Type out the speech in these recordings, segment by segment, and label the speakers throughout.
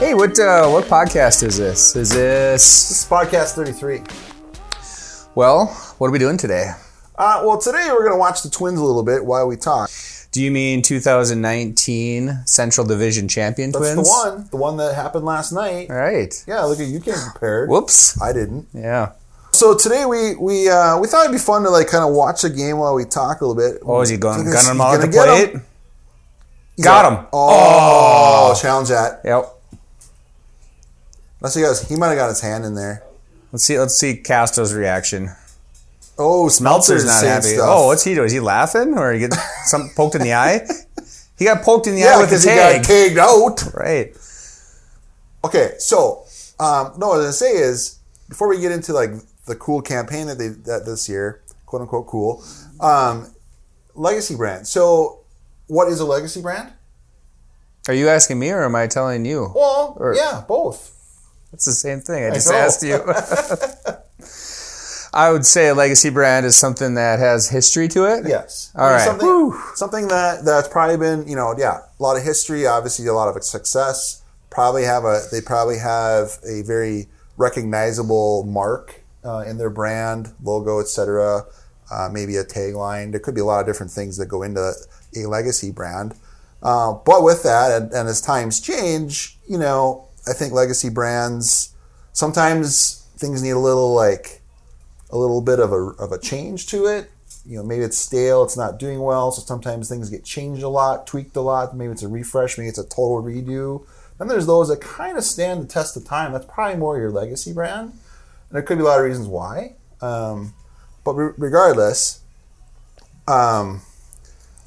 Speaker 1: Hey, what uh, what podcast is this? Is this
Speaker 2: This is podcast 33.
Speaker 1: well? What are we doing today?
Speaker 2: Uh, well, today we're going to watch the Twins a little bit while we talk.
Speaker 1: Do you mean 2019 Central Division Champion
Speaker 2: That's
Speaker 1: Twins?
Speaker 2: the one, the one that happened last night.
Speaker 1: All right.
Speaker 2: Yeah, look at you came prepared.
Speaker 1: Whoops.
Speaker 2: I didn't.
Speaker 1: Yeah.
Speaker 2: So today we we uh, we thought it'd be fun to like kind of watch a game while we talk a little bit.
Speaker 1: Oh, is he going gunning him out the plate? Got him.
Speaker 2: Oh, challenge that.
Speaker 1: Yep.
Speaker 2: Let's see. He might have got his hand in there.
Speaker 1: Let's see. Let's see Castro's reaction.
Speaker 2: Oh, Smeltzer's
Speaker 1: not happy.
Speaker 2: Stuff.
Speaker 1: Oh, what's he doing? Is he laughing or he get some poked in the eye? He got poked in the eye
Speaker 2: yeah,
Speaker 1: with the
Speaker 2: because he got tagged out.
Speaker 1: right.
Speaker 2: Okay, so um, no, what I was gonna say is before we get into like the cool campaign that they that this year, quote unquote cool, um, legacy brand. So, what is a legacy brand?
Speaker 1: Are you asking me or am I telling you?
Speaker 2: Well,
Speaker 1: Or-
Speaker 2: yeah, both.
Speaker 1: It's the same thing. I just
Speaker 2: know.
Speaker 1: asked you. I would say a legacy brand is something that has history to it.
Speaker 2: Yes.
Speaker 1: All right.
Speaker 2: Something, something that that's probably been you know yeah a lot of history, obviously a lot of success. Probably have a they probably have a very recognizable mark uh, in their brand logo, etc. Uh, maybe a tagline. There could be a lot of different things that go into a legacy brand. Uh, but with that, and, and as times change, you know, I think legacy brands sometimes things need a little like a little bit of a, of a change to it. You know, maybe it's stale, it's not doing well, so sometimes things get changed a lot, tweaked a lot. Maybe it's a refresh, maybe it's a total redo. Then there's those that kind of stand the test of time. That's probably more your legacy brand, and there could be a lot of reasons why. Um, but re- regardless, um,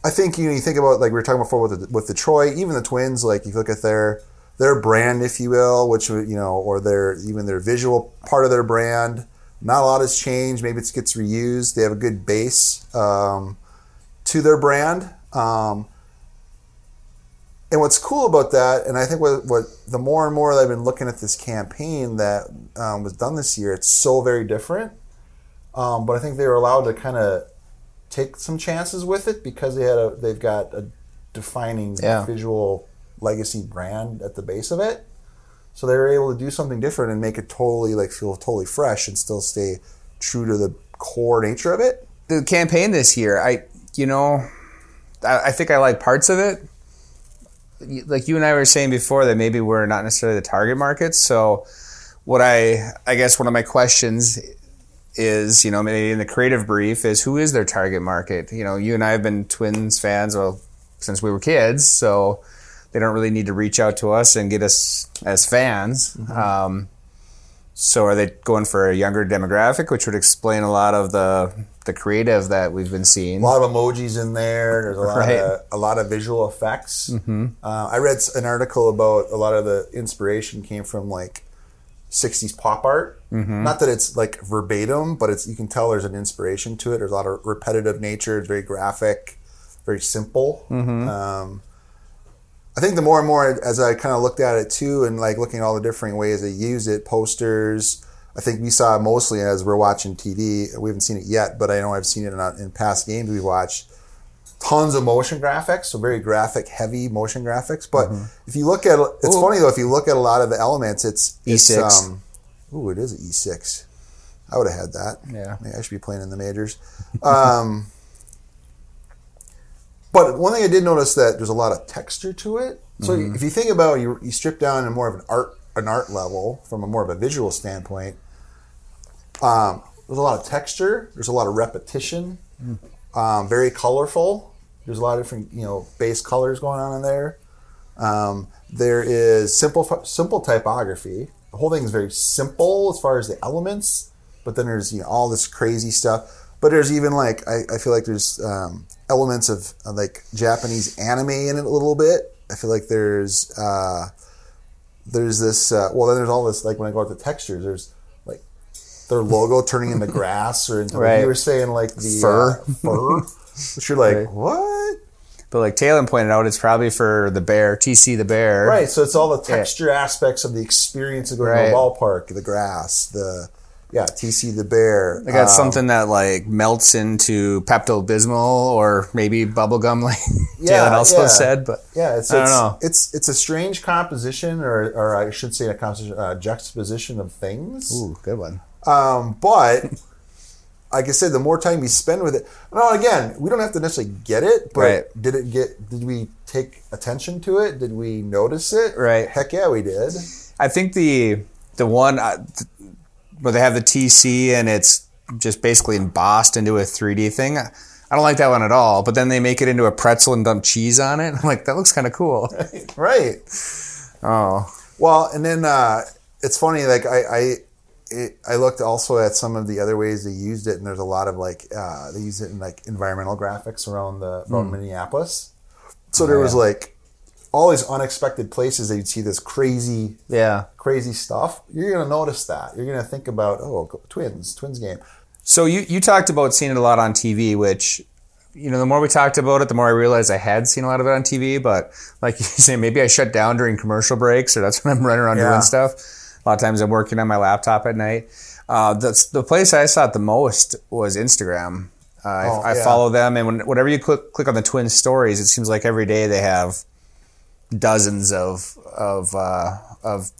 Speaker 2: I think you know you think about like we were talking before with the, with Detroit, even the Twins. Like you look at their their brand, if you will, which you know, or their even their visual part of their brand. Not a lot has changed. Maybe it gets reused. They have a good base um, to their brand. Um, and what's cool about that, and I think what, what the more and more that I've been looking at this campaign that um, was done this year, it's so very different. Um, but I think they were allowed to kind of take some chances with it because they had a they've got a defining
Speaker 1: Yeah.
Speaker 2: visual legacy brand at the base of it. So they were able to do something different and make it totally like feel totally fresh and still stay true to the core nature of it.
Speaker 1: The campaign this year, I, you know, I, I think I like parts of it. Like you and I were saying before, that maybe we're not necessarily the target market. So, what I, I guess one of my questions is, you know, maybe in the creative brief is who is their target market? You know, you and I have been Twins fans, well, since we were kids, so they don't really need to reach out to us and get us as fans. Um, so are they going for a younger demographic, which would explain a lot of the the creative that we've been seeing?
Speaker 2: A lot of emojis in there. There's a lot
Speaker 1: Right.
Speaker 2: of a lot of visual effects. Uh, I read an article about a lot of the inspiration came from like 60s pop art. Not that it's like verbatim, but it's you can tell there's an inspiration to it. There's a lot of repetitive nature. It's very graphic, very simple. Um, I think the more and more as I kind of looked at it too, and like looking at all the different ways they use it, posters. I think we saw mostly as we're watching TV. We haven't seen it yet, but I know I've seen it in, in past games we watched. Tons of motion graphics, so very graphic heavy motion graphics. But if you look at, it's
Speaker 1: Ooh.
Speaker 2: funny though. If you look at a lot of the elements, it's it's,
Speaker 1: E6.
Speaker 2: Um, ooh, it is an E6. I would have had that.
Speaker 1: Yeah.
Speaker 2: Maybe I should be playing in the majors. Um, but one thing I did notice that there's a lot of texture to it. So
Speaker 1: Mm-hmm.
Speaker 2: if you think about it, you, you strip down to more of an art an art level from a more of a visual standpoint. Um, there's a lot of texture. There's a lot of repetition.
Speaker 1: Mm.
Speaker 2: Um, very colorful. There's a lot of different you know base colors going on in there. Um, there is simple simple typography. The whole thing is very simple as far as the elements, but then there's you know all this crazy stuff. But there's even like I, I feel like there's um, elements of, of like Japanese anime in it a little bit. I feel like there's uh, there's this uh, well then there's all this like when I go out to textures there's like their logo turning into grass or into
Speaker 1: Right.
Speaker 2: you were saying like the
Speaker 1: Fur.
Speaker 2: uh, fur, which you're like
Speaker 1: Right.
Speaker 2: what
Speaker 1: But like Talon pointed out, it's probably for the bear, TC the bear.
Speaker 2: Right. So it's all the texture aspects of the experience of going
Speaker 1: Right.
Speaker 2: to a ballpark, the grass, the Yeah, TC the bear.
Speaker 1: They got
Speaker 2: Um,
Speaker 1: something that like melts into Pepto Bismol or maybe bubblegum, like
Speaker 2: Yeah,
Speaker 1: Jalen also
Speaker 2: yeah.
Speaker 1: said. But
Speaker 2: Yeah, it's
Speaker 1: I don't
Speaker 2: it's,
Speaker 1: know.
Speaker 2: it's it's a strange composition, or or I should say a composition, uh, juxtaposition of things.
Speaker 1: ooh, good one.
Speaker 2: Um, but like I said, the more time we spend with it, no, again, we don't have to necessarily get it, but
Speaker 1: Right.
Speaker 2: did it get? Did we take attention to it? Did we notice it?
Speaker 1: Right.
Speaker 2: Heck yeah, we did.
Speaker 1: I think the the one uh, th- where they have the TC and it's just basically embossed into a 3D thing. I don't like that one at all. But then they make it into a pretzel and dump cheese on it. I'm like, that looks kind of cool.
Speaker 2: Right.
Speaker 1: Oh,
Speaker 2: Well, and then uh, it's funny. Like I, I, it, I looked also at some of the other ways they used it, and there's a lot of like uh, they use it in like environmental graphics around the around Minneapolis. So there was
Speaker 1: yeah.
Speaker 2: like all these unexpected places that you'd see this crazy,
Speaker 1: yeah.
Speaker 2: crazy stuff. You're gonna notice that. You're gonna think about oh, twins, twins game.
Speaker 1: So you, you talked about seeing it a lot on TV, which, you know, the more we talked about it, the more I realized I had seen a lot of it on TV. But like you say, maybe I shut down during commercial breaks or that's when I'm running around
Speaker 2: Yeah.
Speaker 1: doing stuff. A lot of times I'm working on my laptop at night. Uh, the, the place I saw it the most was Instagram. Uh,
Speaker 2: Oh,
Speaker 1: I, I
Speaker 2: yeah.
Speaker 1: follow them, and when, whenever you click, click on the twin stories, it seems like every day they have dozens of of uh, of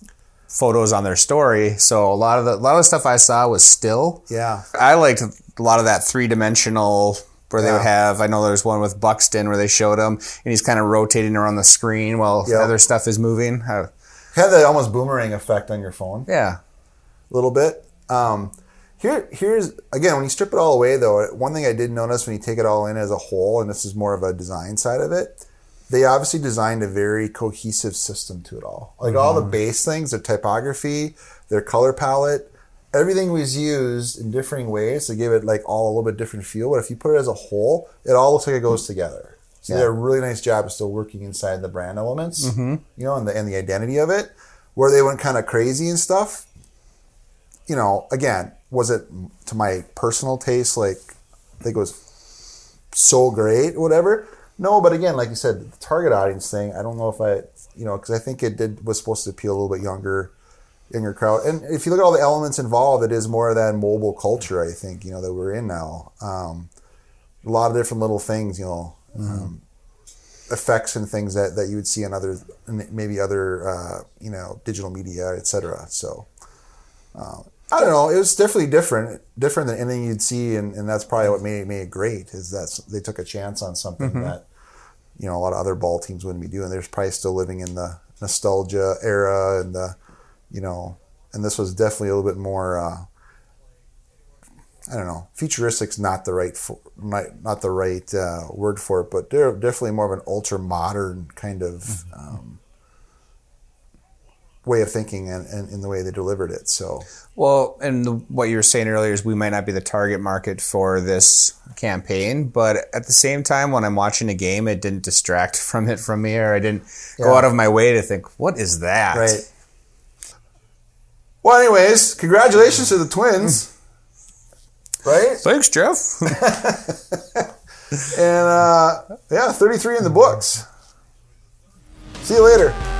Speaker 1: photos on their story. So a lot of the a lot of the stuff I saw was still.
Speaker 2: Yeah.
Speaker 1: I liked a lot of that three dimensional where they would have. I know there's one with Buxton where they showed him and he's kind of rotating around the screen while
Speaker 2: Yep.
Speaker 1: other stuff is moving. Uh,
Speaker 2: Had that almost boomerang effect on your phone.
Speaker 1: yeah,
Speaker 2: a little bit. Um, here, here's again when you strip it all away, though. One thing I did notice when you take it all in as a whole, and this is more of a design side of it, they obviously designed a very cohesive system to it all. Like all the mm-hmm. base things, their typography, their color palette, everything was used in differing ways to give it like all a little bit different feel. But if you put it as a whole, it all looks like it goes mm-hmm. together. So they did a really nice job of still working inside the brand elements, mm-hmm. you know, and the and the identity of it. Where they went kind of crazy and stuff, you know, again, was it to my personal taste like I think it was so great, whatever? No, but again, like you said, the target audience thing. I don't know if I, you know, because I think it did was supposed to appeal a little bit younger, younger crowd. And if you look at all the elements involved, it is more of that mobile culture. I think you know that we're in now. Um, a lot of different little things, you know, um, effects and things that, that you would see in other maybe other uh, you know digital media, etc. So. I don't know. It was definitely different, different than anything you'd see, and, and that's probably what made it, made it great. Is that they took a chance on something that you know a lot of other ball teams wouldn't be doing. They're probably still living in the nostalgia era, and the you know, and this was definitely a little bit more. Uh, I don't know. Futuristic's not the right for, not, not the right uh, word for it, but they're definitely more of an ultra modern kind of um, way of thinking and, and in the way they delivered it. So
Speaker 1: Well, and the, what you were saying earlier is we might not be the target market for this campaign, but at the same time, when I'm watching a game, it didn't distract from it from me, or I didn't go out of my way to think, "What is that?"
Speaker 2: Right. Well, anyways, congratulations to the twins. Right?
Speaker 1: Thanks, Jeff.
Speaker 2: And uh, yeah, 33 in the books. See you later.